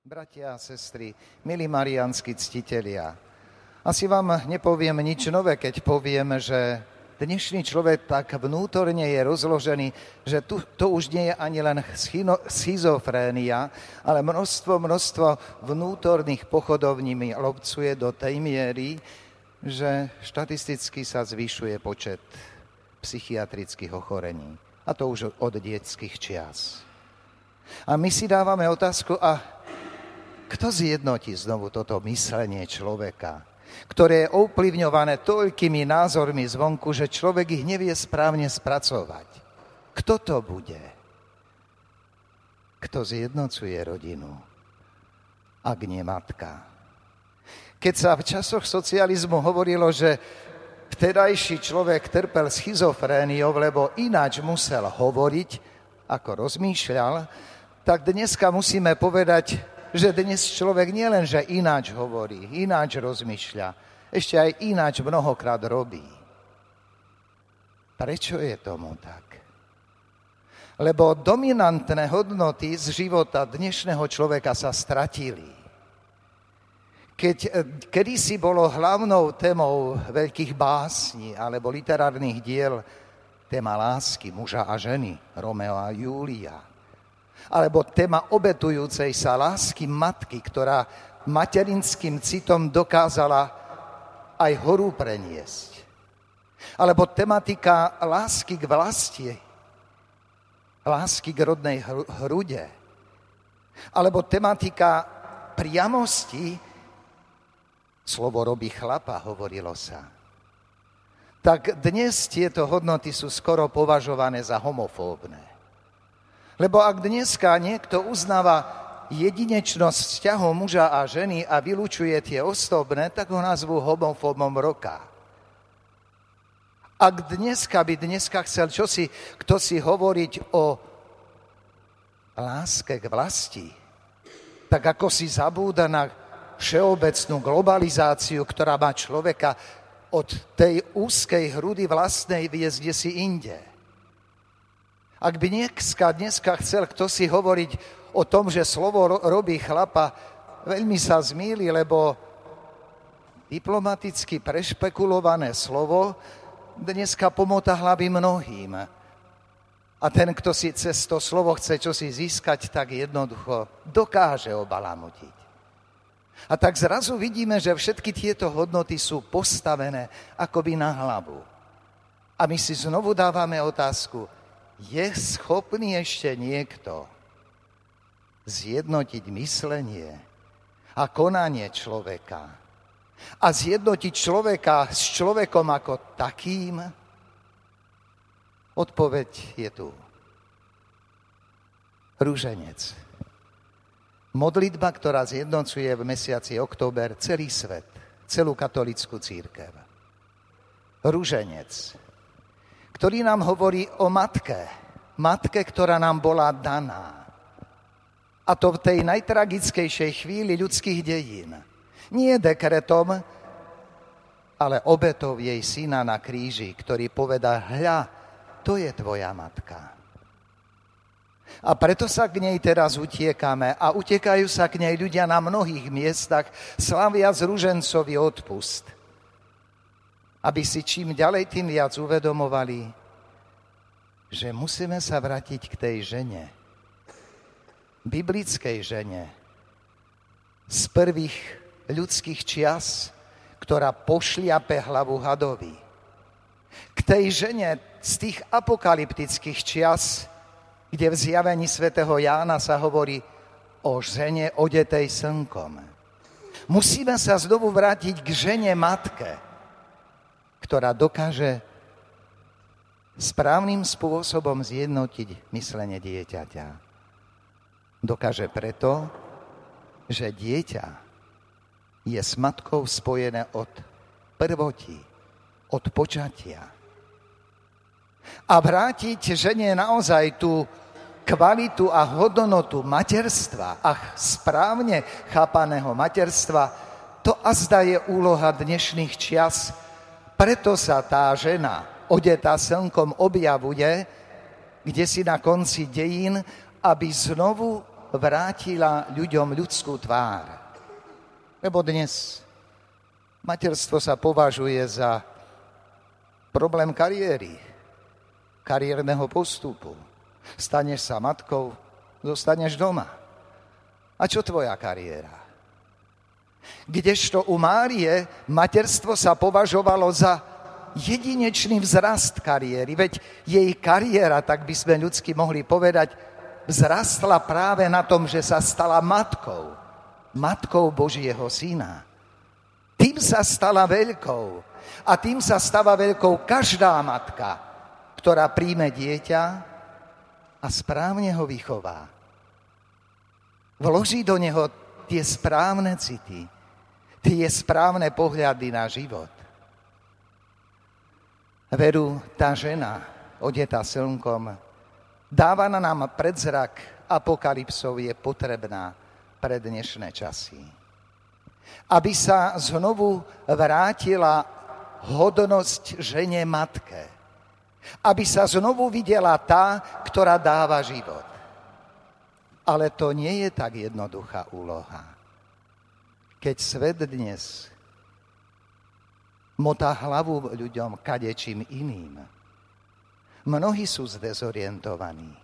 Bratia a sestry, milí marianskí ctitelia, asi vám nepoviem nič nové, keď poviem, že dnešný človek tak vnútorne je rozložený, že tu, to už nie je ani len schizofrénia, ale množstvo, množstvo vnútorných pochodov nimi lobcuje do tej miery, že štatisticky sa zvyšuje počet psychiatrických ochorení. A to už od detských čias. A my si dávame otázku, a kto zjednotí znovu toto myslenie človeka, ktoré je ovplyvňované toľkými názormi zvonku, že človek ich nevie správne spracovať? Kto to bude? Kto zjednocuje rodinu, ak nie matka? Keď sa v časoch socializmu hovorilo, že vtedajší človek trpel schizofréniou, lebo ináč musel hovoriť, ako rozmýšľal, tak dneska musíme povedať, že dnes človek nielen, že ináč hovorí, ináč rozmýšľa, ešte aj ináč mnohokrát robí. Prečo je tomu tak? Lebo dominantné hodnoty z života dnešného človeka sa stratili. Keď kedysi bolo hlavnou témou veľkých básní alebo literárnych diel téma lásky muža a ženy, Romeo a Júlia, alebo téma obetujúcej sa lásky matky, ktorá materinským citom dokázala aj horu preniesť. Alebo tematika lásky k vlasti, lásky k rodnej hrude. Alebo tematika priamosti, slovo robí chlapa, hovorilo sa. Tak dnes tieto hodnoty sú skoro považované za homofóbne. Lebo ak dneska niekto uznáva jedinečnosť vzťahov muža a ženy a vylúčuje tie osobné, tak ho nazvú homofóbom roka. Ak dneska by dneska chcel čosi, kto si hovoriť o láske k vlasti, tak ako si zabúda na všeobecnú globalizáciu, ktorá má človeka od tej úzkej hrudy vlastnej viesť si inde. Ak by dneska, dneska chcel kto si hovoriť o tom, že slovo robí chlapa, veľmi sa zmýli, lebo diplomaticky prešpekulované slovo dneska pomota hlavy mnohým. A ten, kto si cez to slovo chce čosi získať, tak jednoducho dokáže obalamutiť. A tak zrazu vidíme, že všetky tieto hodnoty sú postavené akoby na hlavu. A my si znovu dávame otázku, je schopný ešte niekto zjednotiť myslenie a konanie človeka a zjednotiť človeka s človekom ako takým? Odpoveď je tu. Rúženec. Modlitba, ktorá zjednocuje v mesiaci október celý svet, celú katolickú církev. Rúženec ktorý nám hovorí o matke. Matke, ktorá nám bola daná. A to v tej najtragickejšej chvíli ľudských dejín. Nie dekretom, ale obetov jej syna na kríži, ktorý poveda, hľa, to je tvoja matka. A preto sa k nej teraz utiekame a utekajú sa k nej ľudia na mnohých miestach, slavia z ružencový odpust aby si čím ďalej tým viac uvedomovali, že musíme sa vrátiť k tej žene, biblickej žene, z prvých ľudských čias, ktorá pošliape hlavu hadovi. K tej žene z tých apokalyptických čias, kde v zjavení svätého Jána sa hovorí o žene odetej slnkom. Musíme sa znovu vrátiť k žene matke, ktorá dokáže správnym spôsobom zjednotiť myslenie dieťaťa. Dokáže preto, že dieťa je s matkou spojené od prvoti, od počatia. A vrátiť žene naozaj tú kvalitu a hodnotu materstva a správne chápaného materstva, to azda je úloha dnešných čias, preto sa tá žena odetá slnkom objavuje, kde si na konci dejín, aby znovu vrátila ľuďom ľudskú tvár. Lebo dnes materstvo sa považuje za problém kariéry, kariérneho postupu. Staneš sa matkou, zostaneš doma. A čo tvoja kariéra? Kdežto u Márie materstvo sa považovalo za jedinečný vzrast kariéry. Veď jej kariéra, tak by sme ľudsky mohli povedať, vzrastla práve na tom, že sa stala matkou. Matkou Božieho syna. Tým sa stala veľkou. A tým sa stáva veľkou každá matka, ktorá príjme dieťa a správne ho vychová. Vloží do neho tie správne city, tie správne pohľady na život. Veru, tá žena, odetá slnkom, dáva na nám predzrak apokalypsov je potrebná pre dnešné časy. Aby sa znovu vrátila hodnosť žene matke. Aby sa znovu videla tá, ktorá dáva život. Ale to nie je tak jednoduchá úloha. Keď svet dnes motá hlavu ľuďom kadečím iným. Mnohí sú zdezorientovaní.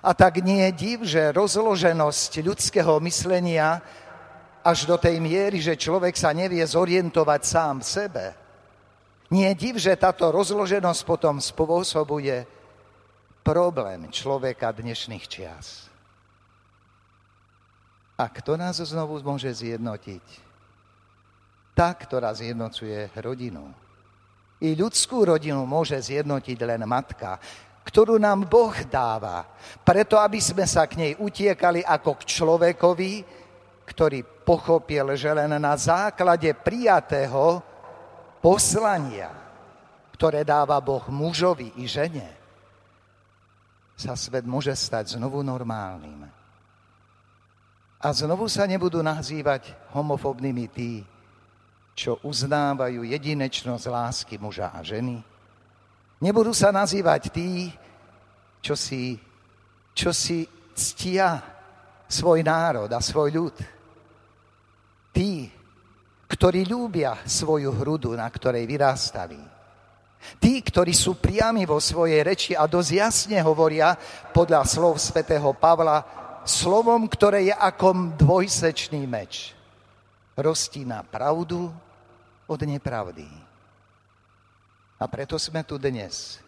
A tak nie je div, že rozloženosť ľudského myslenia až do tej miery, že človek sa nevie zorientovať sám v sebe. Nie je div, že táto rozloženosť potom spôsobuje problém človeka dnešných čias. A kto nás znovu môže zjednotiť? tá, ktorá zjednocuje rodinu. I ľudskú rodinu môže zjednotiť len matka, ktorú nám Boh dáva, preto aby sme sa k nej utiekali ako k človekovi, ktorý pochopil, že len na základe prijatého poslania, ktoré dáva Boh mužovi i žene, sa svet môže stať znovu normálnym. A znovu sa nebudú nazývať homofobnými tí, čo uznávajú jedinečnosť lásky muža a ženy. Nebudú sa nazývať tí, čo si, čo si ctia svoj národ a svoj ľud. Tí, ktorí ľúbia svoju hrudu, na ktorej vyrástali. Tí, ktorí sú priami vo svojej reči a dosť jasne hovoria podľa slov svätého Pavla slovom, ktoré je ako dvojsečný meč. Roztína pravdu od nepravdy. A preto sme tu dnes.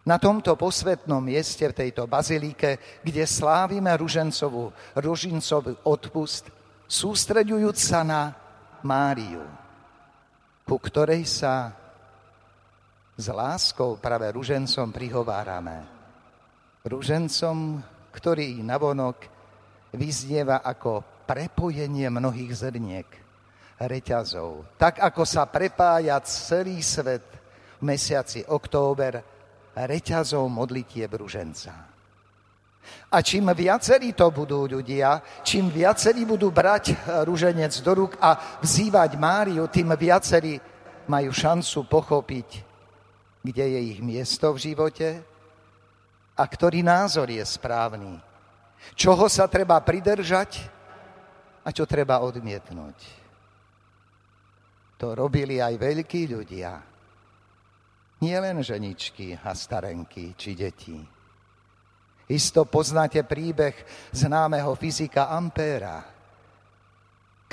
Na tomto posvetnom mieste, v tejto bazilíke, kde slávime ružencovú, ružincový odpust, sústreďujúc sa na Máriu, ku ktorej sa s láskou práve ružencom prihovárame. Ružencom, ktorý navonok vyznieva ako prepojenie mnohých zrniek reťazov. Tak ako sa prepája celý svet v mesiaci október reťazov modlitie bruženca. A čím viacerí to budú ľudia, čím viacerí budú brať ruženec do rúk a vzývať Máriu, tým viacerí majú šancu pochopiť, kde je ich miesto v živote a ktorý názor je správny. Čoho sa treba pridržať a čo treba odmietnúť. To robili aj veľkí ľudia. Nie len ženičky a starenky či deti. Isto poznáte príbeh známeho fyzika Ampéra,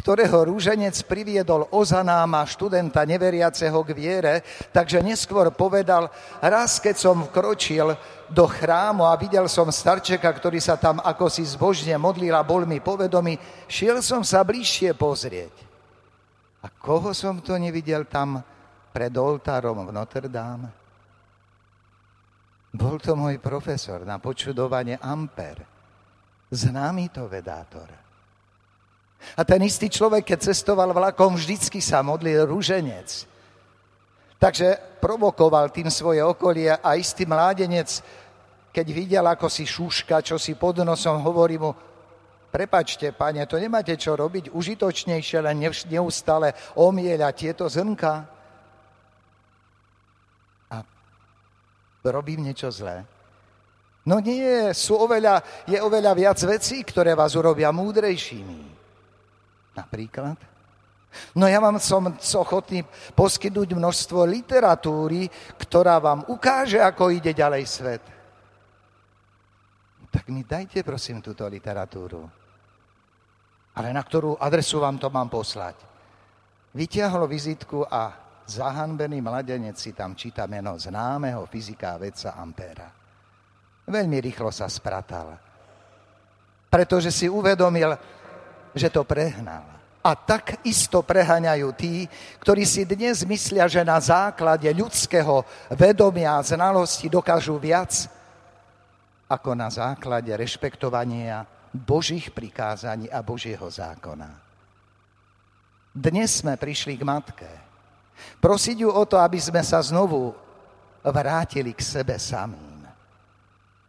ktorého rúženec priviedol Ozanáma, študenta neveriaceho k viere, takže neskôr povedal, raz keď som vkročil do chrámu a videl som starčeka, ktorý sa tam ako si zbožne modlil a bol mi povedomý, šiel som sa bližšie pozrieť. A koho som to nevidel tam pred oltárom v Notre Dame? Bol to môj profesor na počudovanie Amper, známy to vedátor. A ten istý človek, keď cestoval vlakom, vždycky sa modlil rúženec. Takže provokoval tým svoje okolie a istý mládenec, keď videl, ako si šúška, čo si pod nosom, hovorí mu, Prepačte, pane, to nemáte čo robiť užitočnejšie, len neustále omieľať tieto zrnka. A robím niečo zlé. No nie, sú oveľa, je oveľa viac vecí, ktoré vás urobia múdrejšími. Napríklad? No ja vám som ochotný poskytnúť množstvo literatúry, ktorá vám ukáže, ako ide ďalej svet. Tak mi dajte prosím túto literatúru. Ale na ktorú adresu vám to mám poslať? Vytiahol vizitku a zahanbený mladenec si tam číta meno známeho fyzika a vedca Ampéra veľmi rýchlo sa spratal. Pretože si uvedomil, že to prehnal. A tak isto prehaňajú tí, ktorí si dnes myslia, že na základe ľudského vedomia a znalosti dokážu viac, ako na základe rešpektovania Božích prikázaní a Božieho zákona. Dnes sme prišli k matke. Prosiť ju o to, aby sme sa znovu vrátili k sebe samým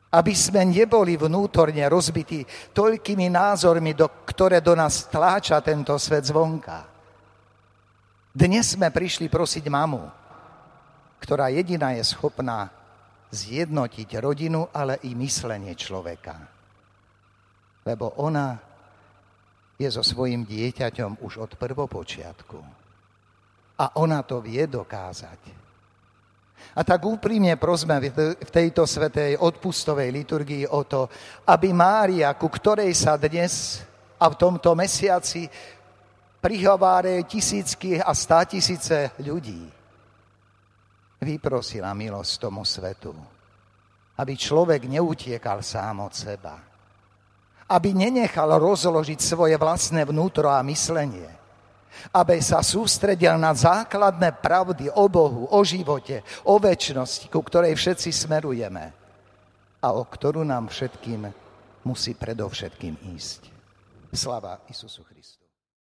aby sme neboli vnútorne rozbití toľkými názormi, do, ktoré do nás tláča tento svet zvonka. Dnes sme prišli prosiť mamu, ktorá jediná je schopná zjednotiť rodinu, ale i myslenie človeka. Lebo ona je so svojim dieťaťom už od prvopočiatku. A ona to vie dokázať. A tak úprimne prosme v tejto svetej odpustovej liturgii o to, aby Mária, ku ktorej sa dnes a v tomto mesiaci prihovárajú tisícky a tisíce ľudí, vyprosila milosť tomu svetu, aby človek neutiekal sám od seba, aby nenechal rozložiť svoje vlastné vnútro a myslenie, aby sa sústredil na základné pravdy o Bohu, o živote, o väčšnosti, ku ktorej všetci smerujeme a o ktorú nám všetkým musí predovšetkým ísť. Slava Isusu Christu.